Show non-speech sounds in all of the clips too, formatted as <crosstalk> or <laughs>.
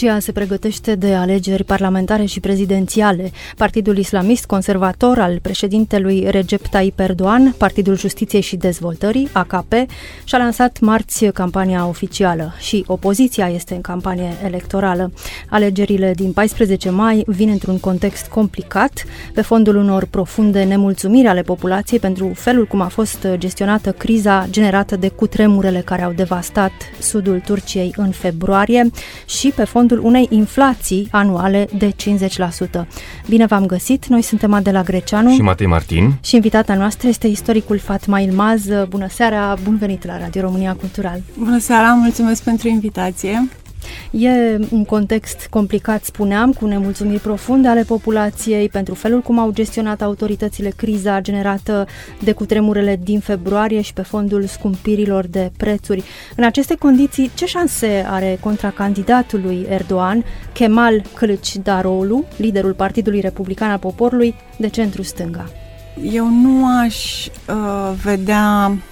Turcia se pregătește de alegeri parlamentare și prezidențiale. Partidul islamist conservator al președintelui Recep Tayyip Erdogan, Partidul Justiției și Dezvoltării, AKP, și-a lansat marți campania oficială și opoziția este în campanie electorală. Alegerile din 14 mai vin într-un context complicat, pe fondul unor profunde nemulțumiri ale populației pentru felul cum a fost gestionată criza generată de cutremurele care au devastat sudul Turciei în februarie și pe fondul unei inflații anuale de 50%. Bine v-am găsit, noi suntem Adela Greceanu și Matei Martin și invitata noastră este istoricul Fatma Ilmaz. Bună seara, bun venit la Radio România Cultural! Bună seara, mulțumesc pentru invitație! E un context complicat, spuneam, cu nemulțumiri profunde ale populației pentru felul cum au gestionat autoritățile criza generată de cutremurele din februarie și pe fondul scumpirilor de prețuri. În aceste condiții, ce șanse are contra candidatului Erdogan, Kemal Kılıçdaroğlu, liderul Partidului Republican al Poporului, de centru-stânga? Eu nu aș uh, vedea Uh,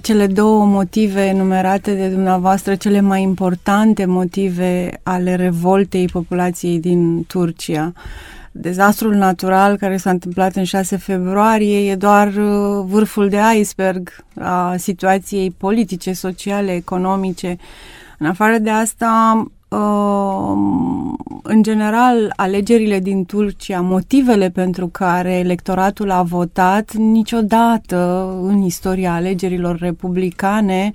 cele două motive enumerate de dumneavoastră, cele mai importante motive ale revoltei populației din Turcia. Dezastrul natural care s-a întâmplat în 6 februarie e doar uh, vârful de iceberg a situației politice, sociale, economice. În afară de asta, Um, în general, alegerile din Turcia, motivele pentru care electoratul a votat niciodată în istoria alegerilor republicane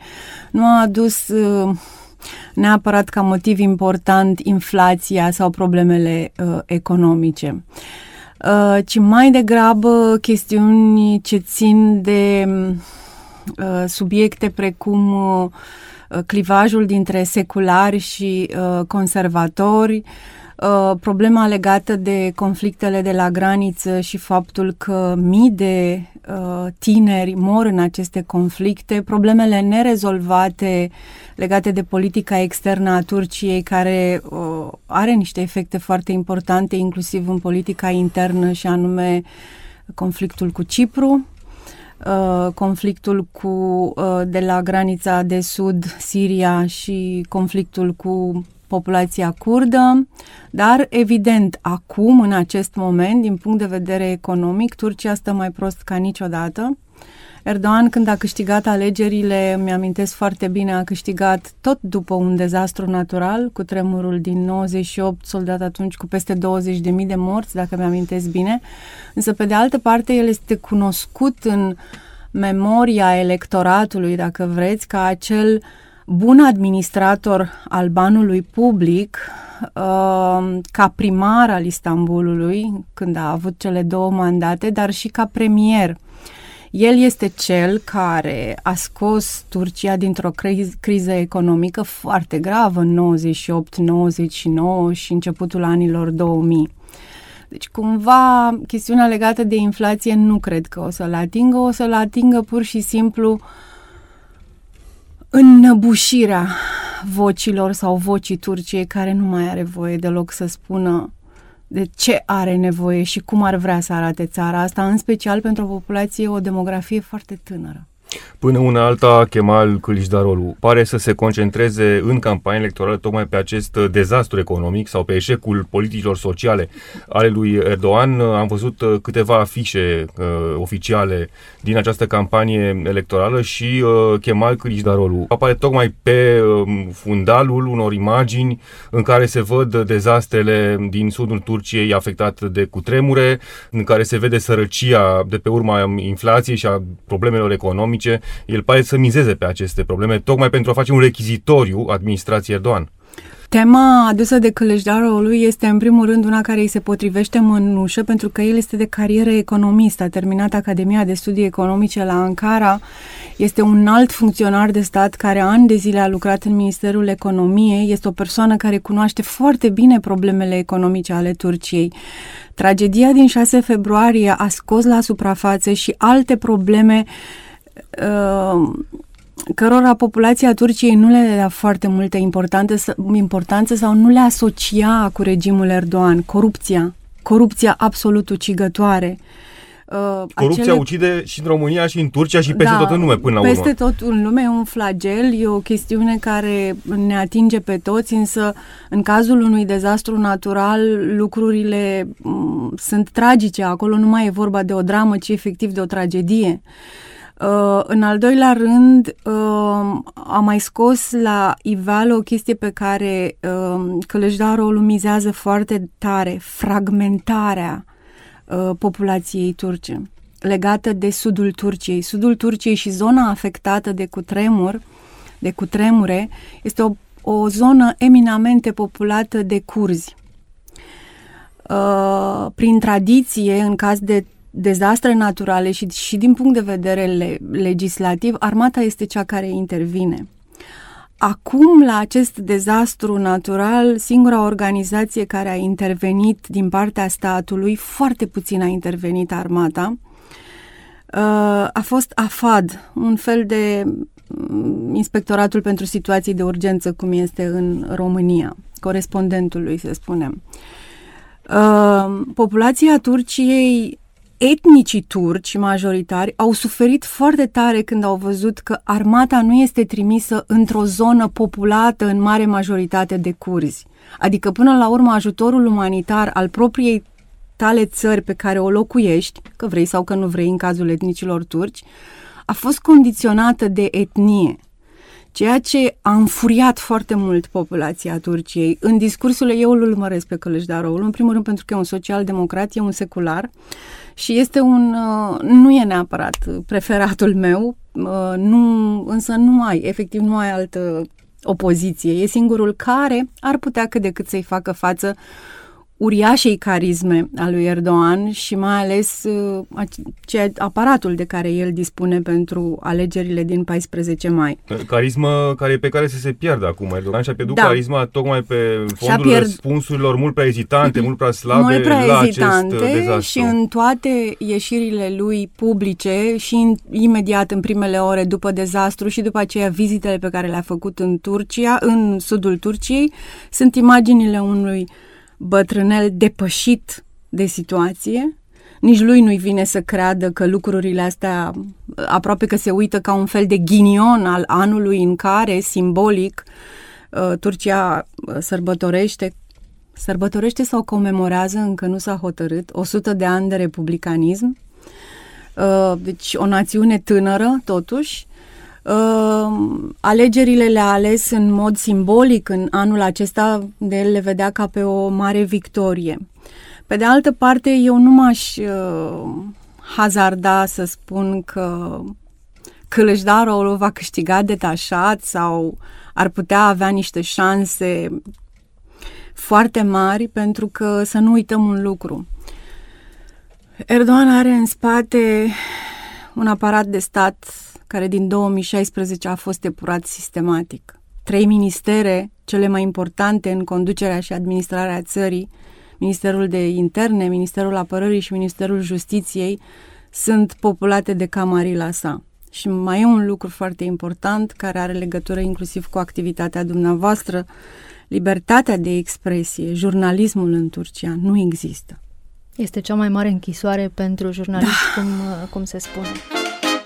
nu a adus uh, neapărat ca motiv important inflația sau problemele uh, economice, uh, ci mai degrabă chestiuni ce țin de uh, subiecte precum uh, Uh, clivajul dintre seculari și uh, conservatori, uh, problema legată de conflictele de la graniță și faptul că mii de uh, tineri mor în aceste conflicte, problemele nerezolvate legate de politica externă a Turciei, care uh, are niște efecte foarte importante, inclusiv în politica internă, și anume conflictul cu Cipru, Uh, conflictul cu uh, de la granița de sud, Siria și conflictul cu populația curdă, dar evident acum, în acest moment, din punct de vedere economic, Turcia stă mai prost ca niciodată. Erdogan, când a câștigat alegerile, mi-amintesc foarte bine, a câștigat tot după un dezastru natural, cu tremurul din 98, soldat atunci cu peste 20.000 de morți, dacă mi-amintesc bine. Însă, pe de altă parte, el este cunoscut în memoria electoratului, dacă vreți, ca acel bun administrator al banului public, uh, ca primar al Istanbulului, când a avut cele două mandate, dar și ca premier el este cel care a scos Turcia dintr-o criz- criză economică foarte gravă în 98, 99 și începutul anilor 2000. Deci, cumva, chestiunea legată de inflație nu cred că o să-l atingă, o să-l atingă pur și simplu înnăbușirea vocilor sau vocii Turciei care nu mai are voie deloc să spună de ce are nevoie și cum ar vrea să arate țara asta, în special pentru o populație, o demografie foarte tânără. Până una alta, Kemal Kılıçdaroğlu pare să se concentreze în campania electorală tocmai pe acest dezastru economic sau pe eșecul politicilor sociale ale lui Erdogan. Am văzut uh, câteva afișe uh, oficiale din această campanie electorală și uh, Kemal Kılıçdaroğlu apare tocmai pe uh, fundalul unor imagini în care se văd dezastrele din sudul Turciei afectate de cutremure, în care se vede sărăcia de pe urma inflației și a problemelor economice economice, el pare să mizeze pe aceste probleme, tocmai pentru a face un rechizitoriu administrației Erdogan. Tema adusă de lui este în primul rând una care îi se potrivește mânușă pentru că el este de carieră economist, a terminat Academia de Studii Economice la Ankara, este un alt funcționar de stat care ani de zile a lucrat în Ministerul Economiei, este o persoană care cunoaște foarte bine problemele economice ale Turciei. Tragedia din 6 februarie a scos la suprafață și alte probleme uh, Uh, cărora populația Turciei nu le dea foarte multă importanță sau nu le asocia cu regimul Erdogan, corupția, corupția absolut ucigătoare. Uh, Corupția acele... ucide și în România și în Turcia și peste da, tot în lume până la urmă. Peste tot în lume e un flagel, e o chestiune care ne atinge pe toți, însă în cazul unui dezastru natural lucrurile m- mm, sunt tragice. Acolo nu mai e vorba de o dramă, ci efectiv de o tragedie. Uh, în al doilea rând, uh, a mai scos la iveală o chestie pe care uh, Călăjdarul o lumizează foarte tare, fragmentarea uh, populației turce, legată de sudul Turciei. Sudul Turciei și zona afectată de cutremur, de cutremure, este o, o zonă eminamente populată de curzi. Uh, prin tradiție, în caz de dezastre naturale și, și din punct de vedere le, legislativ, armata este cea care intervine. Acum, la acest dezastru natural, singura organizație care a intervenit din partea statului, foarte puțin a intervenit armata, uh, a fost AFAD, un fel de mm, inspectoratul pentru situații de urgență, cum este în România, corespondentul lui, să spunem. Uh, populația Turciei etnicii turci majoritari au suferit foarte tare când au văzut că armata nu este trimisă într-o zonă populată în mare majoritate de curzi. Adică până la urmă ajutorul umanitar al propriei tale țări pe care o locuiești, că vrei sau că nu vrei în cazul etnicilor turci, a fost condiționată de etnie ceea ce a înfuriat foarte mult populația Turciei. În discursul eu îl urmăresc pe Călășdaroul, în primul rând pentru că e un social-democrat, e un secular și este un, uh, nu e neapărat preferatul meu, uh, nu, însă nu ai, efectiv nu ai altă opoziție. E singurul care ar putea cât de cât să-i facă față uriașei carisme a lui Erdogan și mai ales uh, aparatul de care el dispune pentru alegerile din 14 mai. Carismă care pe care să se piardă acum. Erdogan și-a pierdut da. carisma tocmai pe fondul pierd... răspunsurilor mult prea ezitante, mult prea slabe mult prea la ezitante acest dezastru. și în toate ieșirile lui publice și în, imediat în primele ore după dezastru și după aceea vizitele pe care le-a făcut în Turcia, în sudul Turciei, sunt imaginile unui bătrânel depășit de situație, nici lui nu-i vine să creadă că lucrurile astea aproape că se uită ca un fel de ghinion al anului în care, simbolic, uh, Turcia uh, sărbătorește sărbătorește sau comemorează, încă nu s-a hotărât, 100 de ani de republicanism. Uh, deci o națiune tânără, totuși, Uh, alegerile le-a ales în mod simbolic în anul acesta, de el le vedea ca pe o mare victorie. Pe de altă parte, eu nu m-aș uh, hazarda să spun că Călăjdarul va câștiga detașat sau ar putea avea niște șanse foarte mari, pentru că să nu uităm un lucru. Erdogan are în spate un aparat de stat care din 2016 a fost epurat sistematic. Trei ministere, cele mai importante în conducerea și administrarea țării, Ministerul de Interne, Ministerul Apărării și Ministerul Justiției, sunt populate de camarila sa. Și mai e un lucru foarte important care are legătură inclusiv cu activitatea dumneavoastră. Libertatea de expresie, jurnalismul în Turcia nu există. Este cea mai mare închisoare pentru jurnaliști, da. cum, cum se spune.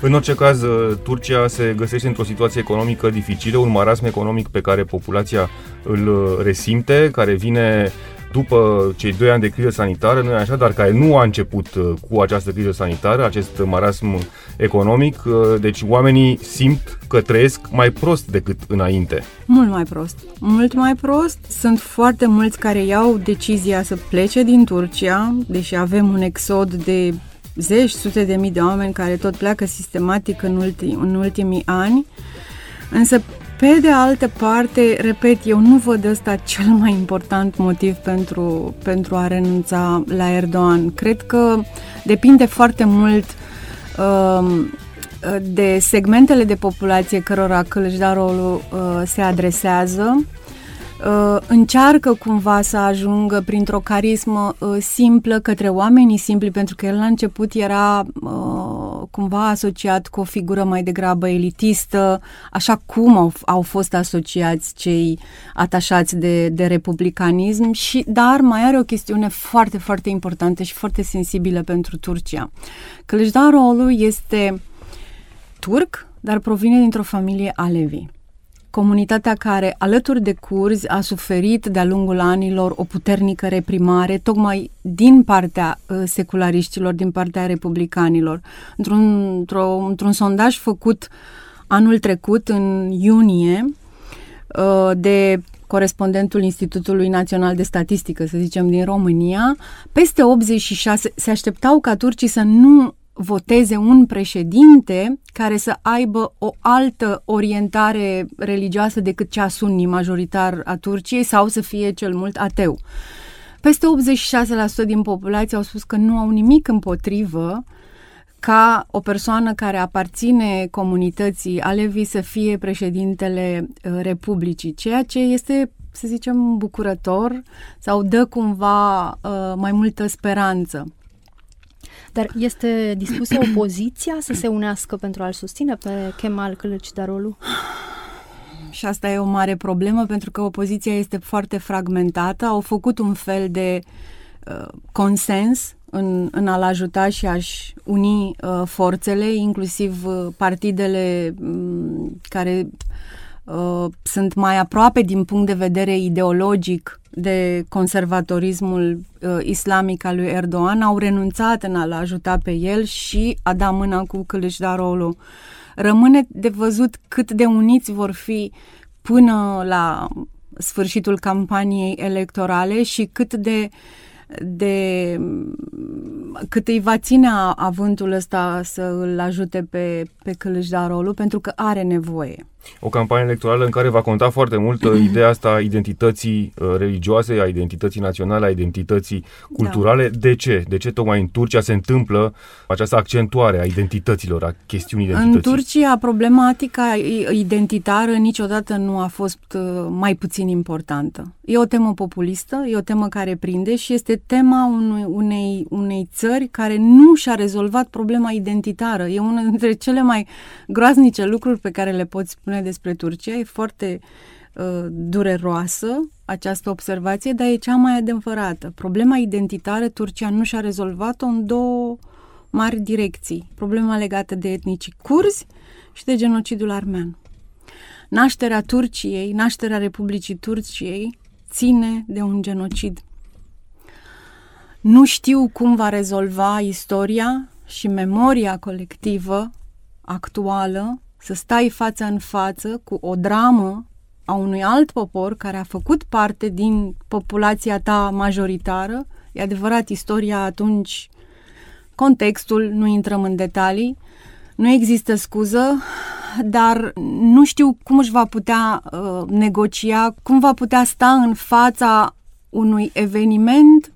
În orice caz, uh, Turcia se găsește într-o situație economică dificilă, un marasm economic pe care populația îl uh, resimte, care vine după cei doi ani de criză sanitară, nu e așa, dar care nu a început uh, cu această criză sanitară, acest marasm economic, deci oamenii simt că trăiesc mai prost decât înainte. Mult mai prost. Mult mai prost. Sunt foarte mulți care iau decizia să plece din Turcia, deși avem un exod de zeci, sute de mii de oameni care tot pleacă sistematic în, ulti, în ultimii ani, însă Pe de altă parte, repet, eu nu văd ăsta cel mai important motiv pentru, pentru a renunța la Erdogan. Cred că depinde foarte mult uh, de segmentele de populație cărora Călăjdarul uh, se adresează uh, încearcă cumva să ajungă printr-o carismă uh, simplă către oamenii simpli, pentru că el la început era uh, cumva asociat cu o figură mai degrabă elitistă, așa cum au, au fost asociați cei atașați de, de republicanism, și, dar mai are o chestiune foarte, foarte importantă și foarte sensibilă pentru Turcia. Călăjdarolu este turc, dar provine dintr-o familie alevi comunitatea care, alături de curzi, a suferit de-a lungul anilor o puternică reprimare, tocmai din partea uh, seculariștilor, din partea republicanilor. Într-un, într-o, într-un sondaj făcut anul trecut, în iunie, uh, de corespondentul Institutului Național de Statistică, să zicem, din România, peste 86 se așteptau ca turcii să nu voteze un președinte care să aibă o altă orientare religioasă decât cea sunni majoritar a Turciei sau să fie cel mult ateu. Peste 86% din populație au spus că nu au nimic împotrivă ca o persoană care aparține comunității alevi să fie președintele uh, Republicii, ceea ce este, să zicem, bucurător sau dă cumva uh, mai multă speranță. Dar este dispusă opoziția să se unească pentru a-l susține pe Kemal Kılıçdaroğlu? Și asta e o mare problemă pentru că opoziția este foarte fragmentată. Au făcut un fel de uh, consens în, în a-l ajuta și a-și uni uh, forțele, inclusiv uh, partidele um, care uh, sunt mai aproape din punct de vedere ideologic de conservatorismul uh, islamic al lui Erdogan au renunțat în a-l ajuta pe el și a da mâna cu Kılıçdaroğlu. Rămâne de văzut cât de uniți vor fi până la sfârșitul campaniei electorale și cât de de cât îi va ține avântul ăsta să îl ajute pe, pe Călăjdarolu, pentru că are nevoie o campanie electorală în care va conta foarte mult uh, ideea asta a identității uh, religioase, a identității naționale, a identității culturale. Da. De ce? De ce tocmai în Turcia se întâmplă această accentuare a identităților, a chestiunii identității? În Turcia problematica identitară niciodată nu a fost uh, mai puțin importantă. E o temă populistă, e o temă care prinde și este tema unui, unei, unei țări care nu și-a rezolvat problema identitară. E una dintre cele mai groaznice lucruri pe care le poți spune spune despre Turcia. E foarte uh, dureroasă această observație, dar e cea mai adevărată. Problema identitară Turcia nu și-a rezolvat-o în două mari direcții. Problema legată de etnicii curzi și de genocidul armean. Nașterea Turciei, nașterea Republicii Turciei ține de un genocid. Nu știu cum va rezolva istoria și memoria colectivă actuală să stai față în față cu o dramă a unui alt popor care a făcut parte din populația ta majoritară. E adevărat, istoria atunci, contextul, nu intrăm în detalii, nu există scuză, dar nu știu cum își va putea uh, negocia, cum va putea sta în fața unui eveniment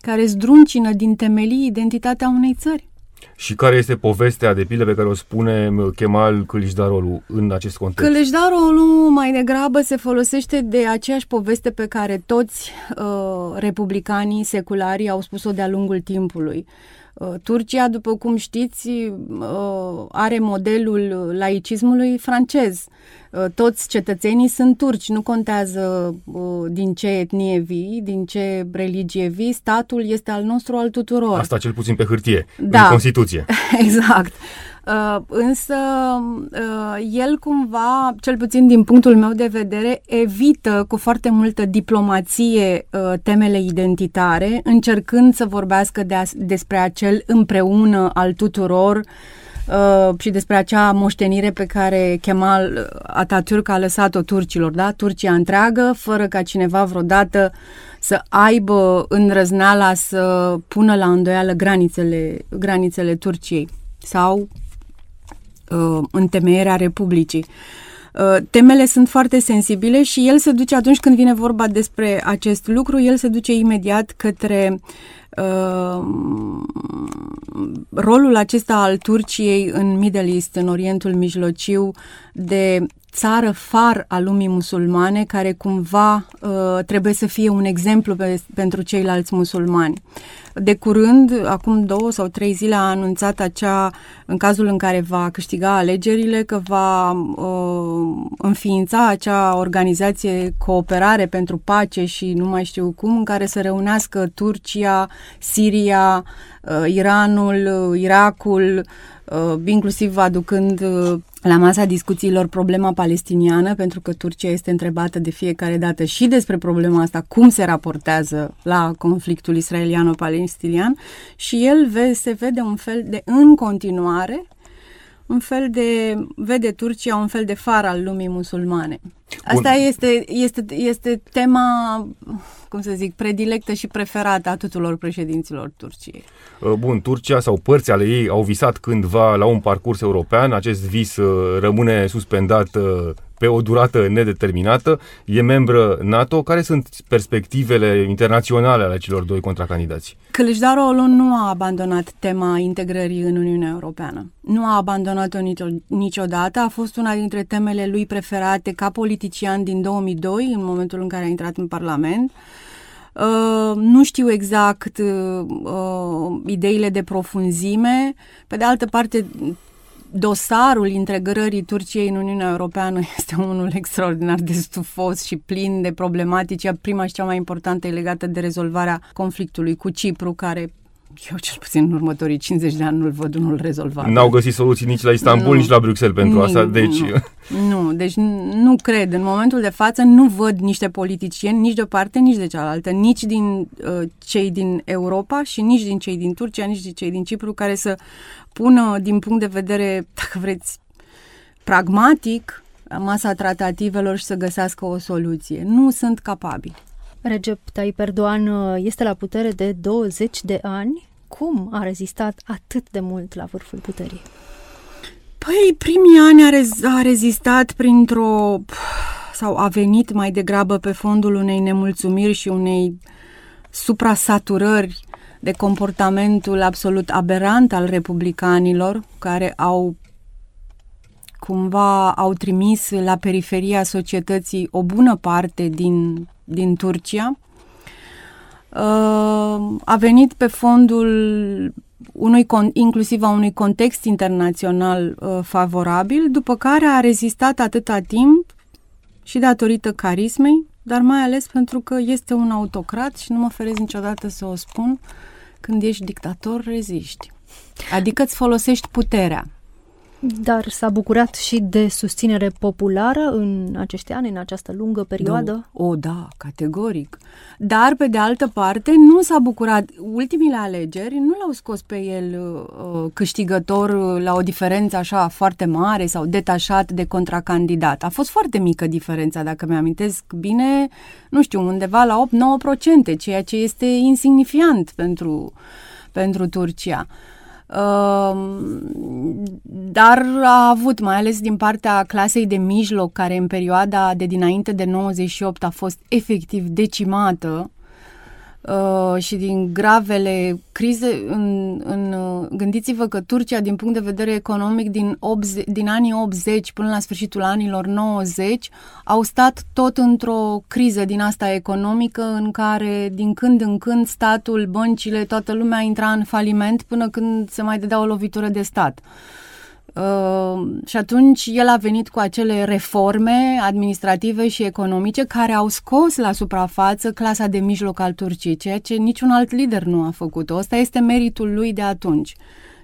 care zdruncină din temelii identitatea unei țări. Și care este povestea, de pildă, pe care o spune Kemal Kılıçdaroğlu în acest context? Kılıçdaroğlu mai degrabă se folosește de aceeași poveste pe care toți uh, republicanii seculari au spus-o de-a lungul timpului. Uh, Turcia, după cum știți, uh, are modelul laicismului francez. Uh, toți cetățenii sunt turci, nu contează din ce etnie vii, din ce religie vii, statul este al nostru, al tuturor. Asta cel puțin pe hârtie, da. în Constituție. <laughs> exact. Uh, însă uh, el cumva, cel puțin din punctul meu de vedere, evită cu foarte multă diplomație uh, temele identitare, încercând să vorbească de a, despre acel împreună al tuturor uh, și despre acea moștenire pe care Kemal Atatürk a lăsat-o turcilor, da? Turcia întreagă, fără ca cineva vreodată să aibă îndrăzneala să pună la îndoială granițele, granițele Turciei sau uh, întemeierea Republicii. Uh, temele sunt foarte sensibile și el se duce atunci când vine vorba despre acest lucru, el se duce imediat către uh, rolul acesta al Turciei în Middle East, în Orientul Mijlociu, de țară far a lumii musulmane care cumva uh, trebuie să fie un exemplu pe, pentru ceilalți musulmani. De curând, acum două sau trei zile, a anunțat acea, în cazul în care va câștiga alegerile, că va uh, înființa acea organizație Cooperare pentru Pace și nu mai știu cum, în care să reunească Turcia, Siria, uh, Iranul, uh, Irakul, uh, inclusiv aducând uh, la masa discuțiilor problema palestiniană, pentru că Turcia este întrebată de fiecare dată și despre problema asta, cum se raportează la conflictul israeliano-palestinian și el se vede un fel de, în continuare, un fel de, vede Turcia un fel de far al lumii musulmane. Asta este, este, este tema, cum să zic, predilectă și preferată a tuturor președinților Turciei. Uh, bun, Turcia sau părți ale ei au visat cândva la un parcurs european. Acest vis uh, rămâne suspendat uh, pe o durată nedeterminată, e membră NATO. Care sunt perspectivele internaționale ale celor doi contracandidați? Kılıçdaroğlu nu a abandonat tema integrării în Uniunea Europeană. Nu a abandonat-o niciodată, a fost una dintre temele lui preferate ca politician din 2002, în momentul în care a intrat în Parlament. Uh, nu știu exact uh, uh, ideile de profunzime. Pe de altă parte, dosarul integrării Turciei în Uniunea Europeană <laughs> este unul extraordinar de stufos și plin de problematici. Prima și cea mai importantă e legată de rezolvarea conflictului cu Cipru, care eu cel puțin în următorii 50 de ani nu-l văd unul rezolvat. N-au găsit soluții nici la Istanbul, nu, nici la Bruxelles pentru nu, asta, deci... Nu, nu, deci nu cred. În momentul de față nu văd niște politicieni nici de o parte, nici de cealaltă, nici din uh, cei din Europa și nici din cei din Turcia, nici din cei din Cipru, care să pună din punct de vedere, dacă vreți, pragmatic, masa tratativelor și să găsească o soluție. Nu sunt capabili. Recep Tayyip Erdogan uh, este la putere de 20 de ani. Cum a rezistat atât de mult la vârful puterii? Păi, primii ani a, rez- a rezistat printr-o... sau a venit mai degrabă pe fondul unei nemulțumiri și unei suprasaturări de comportamentul absolut aberant al republicanilor, care au cumva au trimis la periferia societății o bună parte din, din Turcia. Uh, a venit pe fondul unui, inclusiv a unui context internațional uh, favorabil, după care a rezistat atâta timp și datorită carismei, dar mai ales pentru că este un autocrat și nu mă ferez niciodată să o spun, când ești dictator, reziști. Adică îți folosești puterea. Dar s-a bucurat și de susținere populară în acești ani, în această lungă perioadă? Da. O, da, categoric. Dar, pe de altă parte, nu s-a bucurat. Ultimile alegeri nu l-au scos pe el uh, câștigător la o diferență așa foarte mare sau detașat de contracandidat. A fost foarte mică diferența, dacă mi-amintesc bine, nu știu, undeva la 8-9%, ceea ce este insignifiant pentru, pentru Turcia. Dar a avut, mai ales din partea clasei de mijloc, care în perioada de dinainte de 98 a fost efectiv decimată, uh, și din gravele crize, în, în, uh, gândiți-vă că Turcia, din punct de vedere economic, din, 80, din anii 80 până la sfârșitul anilor 90, au stat tot într-o criză din asta economică, în care, din când în când, statul, băncile, toată lumea intra în faliment până când se mai dădea o lovitură de stat. Uh, Uh, și atunci el a venit cu acele reforme administrative și economice care au scos la suprafață clasa de mijloc al Turciei, ceea ce niciun alt lider nu a făcut. Ăsta este meritul lui de atunci.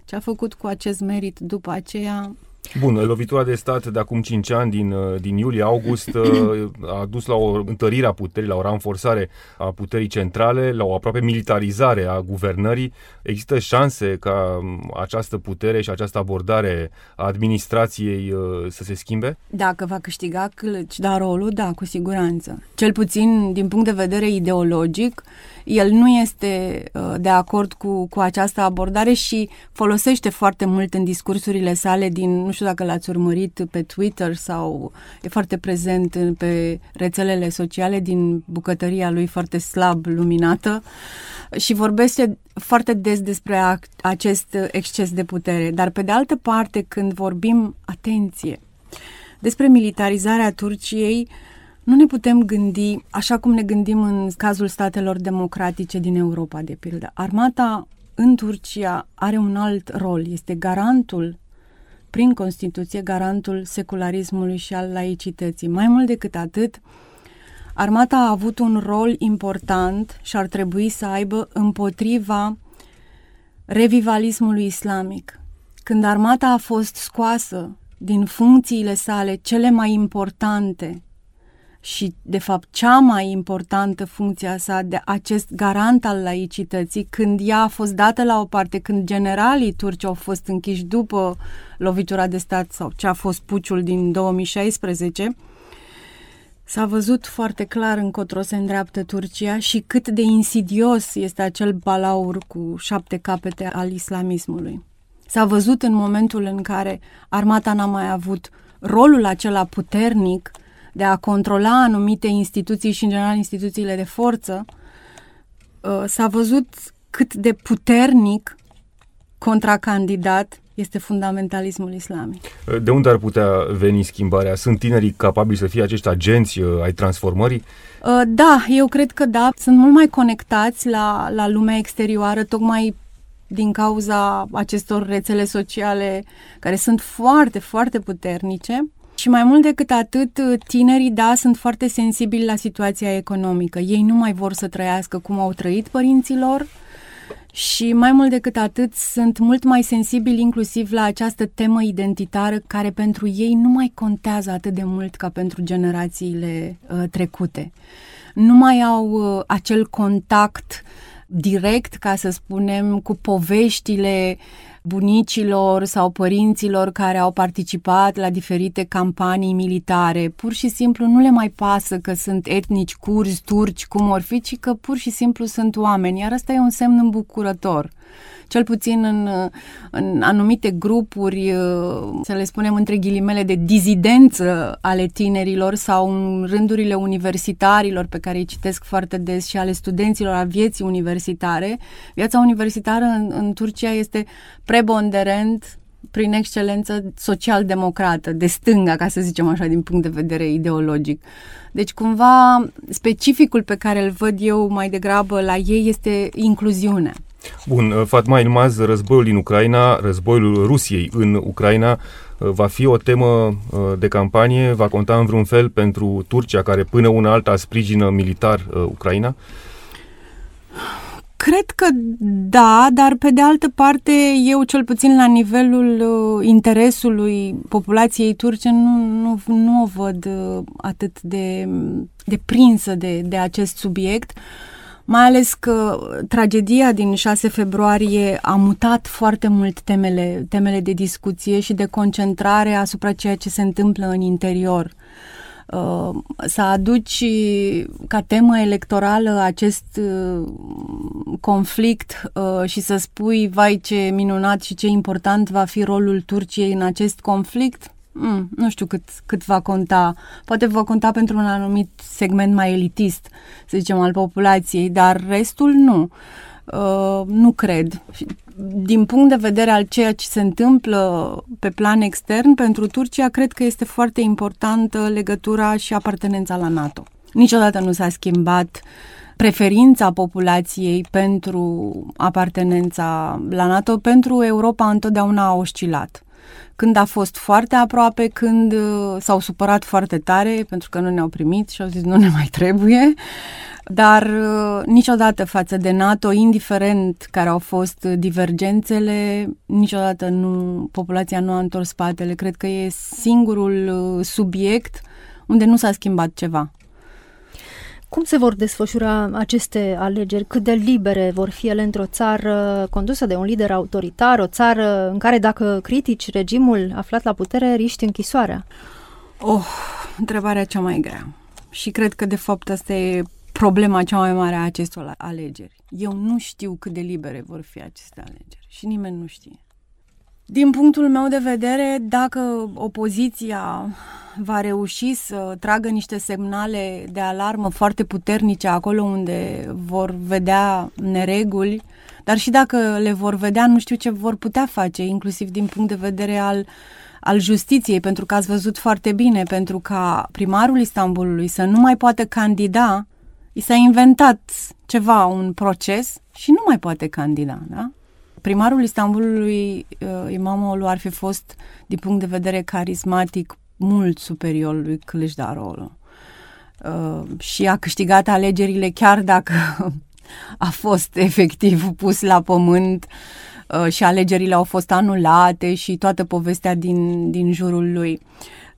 Ce a făcut cu acest merit după aceea, Bun, lovitura de stat de acum 5 ani, din, uh, din iulie-august, uh, a dus la o întărire a puterii, la o ranforsare a puterii centrale, la o aproape militarizare a guvernării. Există șanse ca um, această putere și această abordare a administrației uh, să se schimbe? Dacă va câștiga Clăci, dar rolul, da, cu siguranță. Cel puțin din punct de vedere ideologic, El nu este uh, de acord cu, cu această abordare și folosește foarte mult în discursurile sale din, nu știu dacă l-ați urmărit pe Twitter sau e foarte prezent în, pe rețelele sociale din bucătăria lui foarte slab luminată și vorbește foarte des despre a, acest exces de putere. Dar pe de altă parte, când vorbim, atenție, despre militarizarea Turciei, nu ne putem gândi așa cum ne gândim în cazul statelor democratice din Europa, de pildă. Armata în Turcia are un alt rol, este garantul prin Constituție, garantul secularismului și al laicității. Mai mult decât atât, armata a avut un rol important și ar trebui să aibă împotriva revivalismului islamic. Când armata a fost scoasă din funcțiile sale cele mai importante și, de fapt, cea mai importantă funcția sa de acest garant al laicității, când ea a fost dată la o parte, când generalii turci au fost închiși după lovitura de stat sau ce a fost puciul din 2016, S-a văzut foarte clar încotro se îndreaptă Turcia și cât de insidios este acel balaur cu șapte capete al islamismului. S-a văzut în momentul în care armata n-a mai avut rolul acela puternic de a controla anumite instituții și, în general, instituțiile de forță, uh, s-a văzut cât de puternic contracandidat este fundamentalismul islamic. De unde ar putea veni schimbarea? Sunt tinerii capabili să fie acești agenți uh, ai transformării? Uh, da, eu cred că da. Sunt mult mai conectați la, la lumea exterioară, tocmai din cauza acestor rețele sociale care sunt foarte, foarte puternice. Și mai mult decât atât, tinerii, da, sunt foarte sensibili la situația economică. Ei nu mai vor să trăiască cum au trăit părinților și mai mult decât atât, sunt mult mai sensibili inclusiv la această temă identitară care pentru ei nu mai contează atât de mult ca pentru generațiile uh, trecute. Nu mai au uh, acel contact direct, ca să spunem, cu poveștile bunicilor sau părinților care au participat la diferite campanii militare. Pur și simplu nu le mai pasă că sunt etnici, curzi, turci, cum or fi, ci că pur și simplu sunt oameni, iar asta e un semn îmbucurător cel puțin în, în anumite grupuri, să le spunem între ghilimele, de dizidență ale tinerilor sau în rândurile universitarilor pe care îi citesc foarte des și ale studenților a vieții universitare. Viața universitară în, în Turcia este preponderent prin excelență social-democrată, de stânga, ca să zicem așa, din punct de vedere ideologic. Deci, cumva, specificul pe care îl văd eu mai degrabă la ei este incluziunea. Bun, uh, Fatma Ilmaz, războiul din Ucraina, războiul Rusiei în Ucraina, uh, va fi o temă uh, de campanie, va conta în vreun fel pentru Turcia, care până una alta sprijină militar Ucraina? Cred că da, dar pe de altă parte, eu cel puțin la nivelul interesului populației turce nu, nu, nu o văd atât de, de prinsă de, de acest subiect. Uh, mai ales că tragedia din 6 februarie a mutat foarte mult temele, temele de discuție și de concentrare asupra ceea ce se întâmplă în interior. Uh, să aduci ca temă electorală acest uh, conflict uh, și să spui, vai ce minunat și ce important va fi rolul Turciei în acest conflict, mm, nu știu cât, cât va conta. Poate va conta pentru un anumit segment mai elitist, să zicem, al populației, dar restul nu. Uh, nu cred. Din punct de vedere al ceea ce se întâmplă pe plan extern, pentru Turcia, cred că este foarte importantă legătura și apartenența la NATO. Niciodată nu s-a schimbat preferința populației pentru apartenența la NATO. Pentru Europa întotdeauna a oscilat când a fost foarte aproape, când uh, s-au supărat foarte tare pentru că nu ne-au primit și au zis nu ne mai trebuie, dar uh, niciodată față de NATO, indiferent care au fost divergențele, niciodată nu, populația nu a întors spatele. Cred că e singurul uh, subiect unde nu s-a schimbat ceva. Cum se vor desfășura aceste alegeri? Cât de libere vor fi ele într-o țară condusă de un lider autoritar, o țară în care dacă critici regimul aflat la putere, riști închisoarea? Oh, întrebarea cea mai grea. Și cred că de fapt asta e problema cea mai mare a acestor alegeri. Eu nu știu cât de libere vor fi aceste alegeri și nimeni nu știe. Din punctul meu de vedere, dacă opoziția va reuși să tragă niște semnale de alarmă foarte puternice acolo unde vor vedea nereguli, dar și dacă le vor vedea, nu știu ce vor putea face, inclusiv din punct de vedere al, al justiției, pentru că ați văzut foarte bine, pentru ca primarul Istanbulului să nu mai poată candida, i s-a inventat ceva, un proces și nu mai poate candida, da? Primarul Istanbulului, uh, imamul ar fi fost, din punct de vedere carismatic, mult superior lui Kılıçdaroğlu. Uh, și a câștigat alegerile chiar dacă <laughs> a fost efectiv pus la pământ uh, și alegerile au fost anulate și toată povestea din, din jurul lui.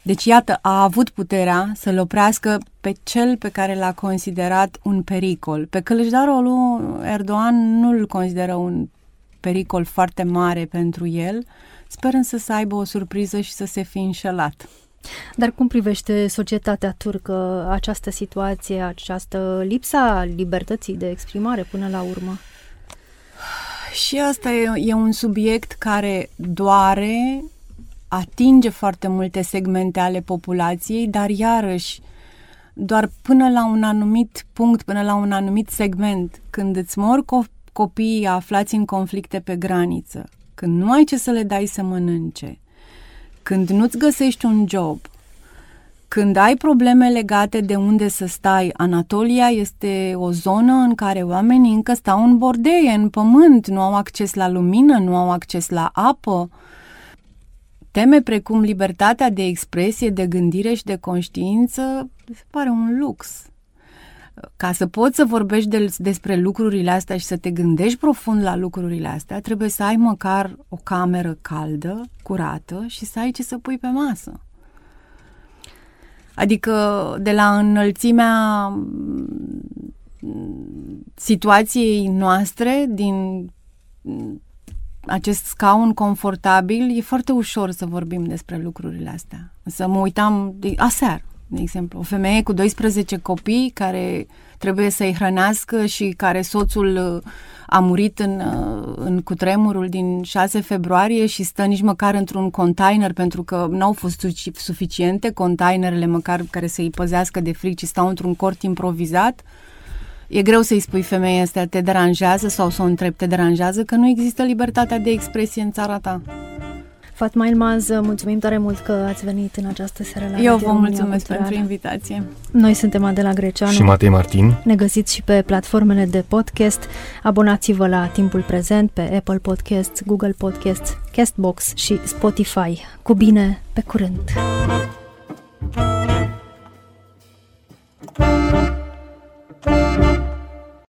Deci, iată, a avut puterea să-l oprească pe cel pe care l-a considerat un pericol. Pe Kılıçdaroğlu, Erdogan nu-l consideră un pericol foarte mare pentru el, sper însă să aibă o surpriză și să se fi înșelat. Dar cum privește societatea turcă această situație, această lipsa libertății de exprimare până la urmă? Și asta e, e un subiect care doare, atinge foarte multe segmente ale populației, dar iarăși doar până la un anumit punct, până la un anumit segment, când îți mor co- copiii aflați în conflicte pe graniță, când nu ai ce să le dai să mănânce, când nu-ți găsești un job, când ai probleme legate de unde să stai, Anatolia este o zonă în care oamenii încă stau în bordeie, în pământ, nu au acces la lumină, nu au acces la apă. Teme precum libertatea de expresie, de gândire și de conștiință, se pare un lux. Ca să poți să vorbești de, despre lucrurile astea și să te gândești profund la lucrurile astea, trebuie să ai măcar o cameră caldă, curată și să ai ce să pui pe masă. Adică de la înălțimea mm, situației noastre, din mm, acest scaun confortabil, e foarte ușor să vorbim despre lucrurile astea. Să mă uitam de, aseară, de exemplu, o femeie cu 12 copii care trebuie să-i hrănească și care soțul uh, a murit în, uh, în cutremurul din 6 februarie și stă nici măcar într-un container pentru că n-au fost suficiente containerele măcar care să-i păzească de fric, ci stau într-un cort improvizat. E greu să-i spui femeia asta, te deranjează sau să o întrebi, te deranjează că nu există libertatea de expresie în țara ta. Fatma Ilmaz, mulțumim tare mult că ați venit în această seară la Eu Radio vă mulțumesc Cultural. pentru invitație. Noi suntem Adela Greceanu. Și Matei Martin. Ne găsiți și pe platformele de podcast. Abonați-vă la Timpul Prezent pe Apple Podcasts, Google Podcasts, Castbox și Spotify. Cu bine, pe curând!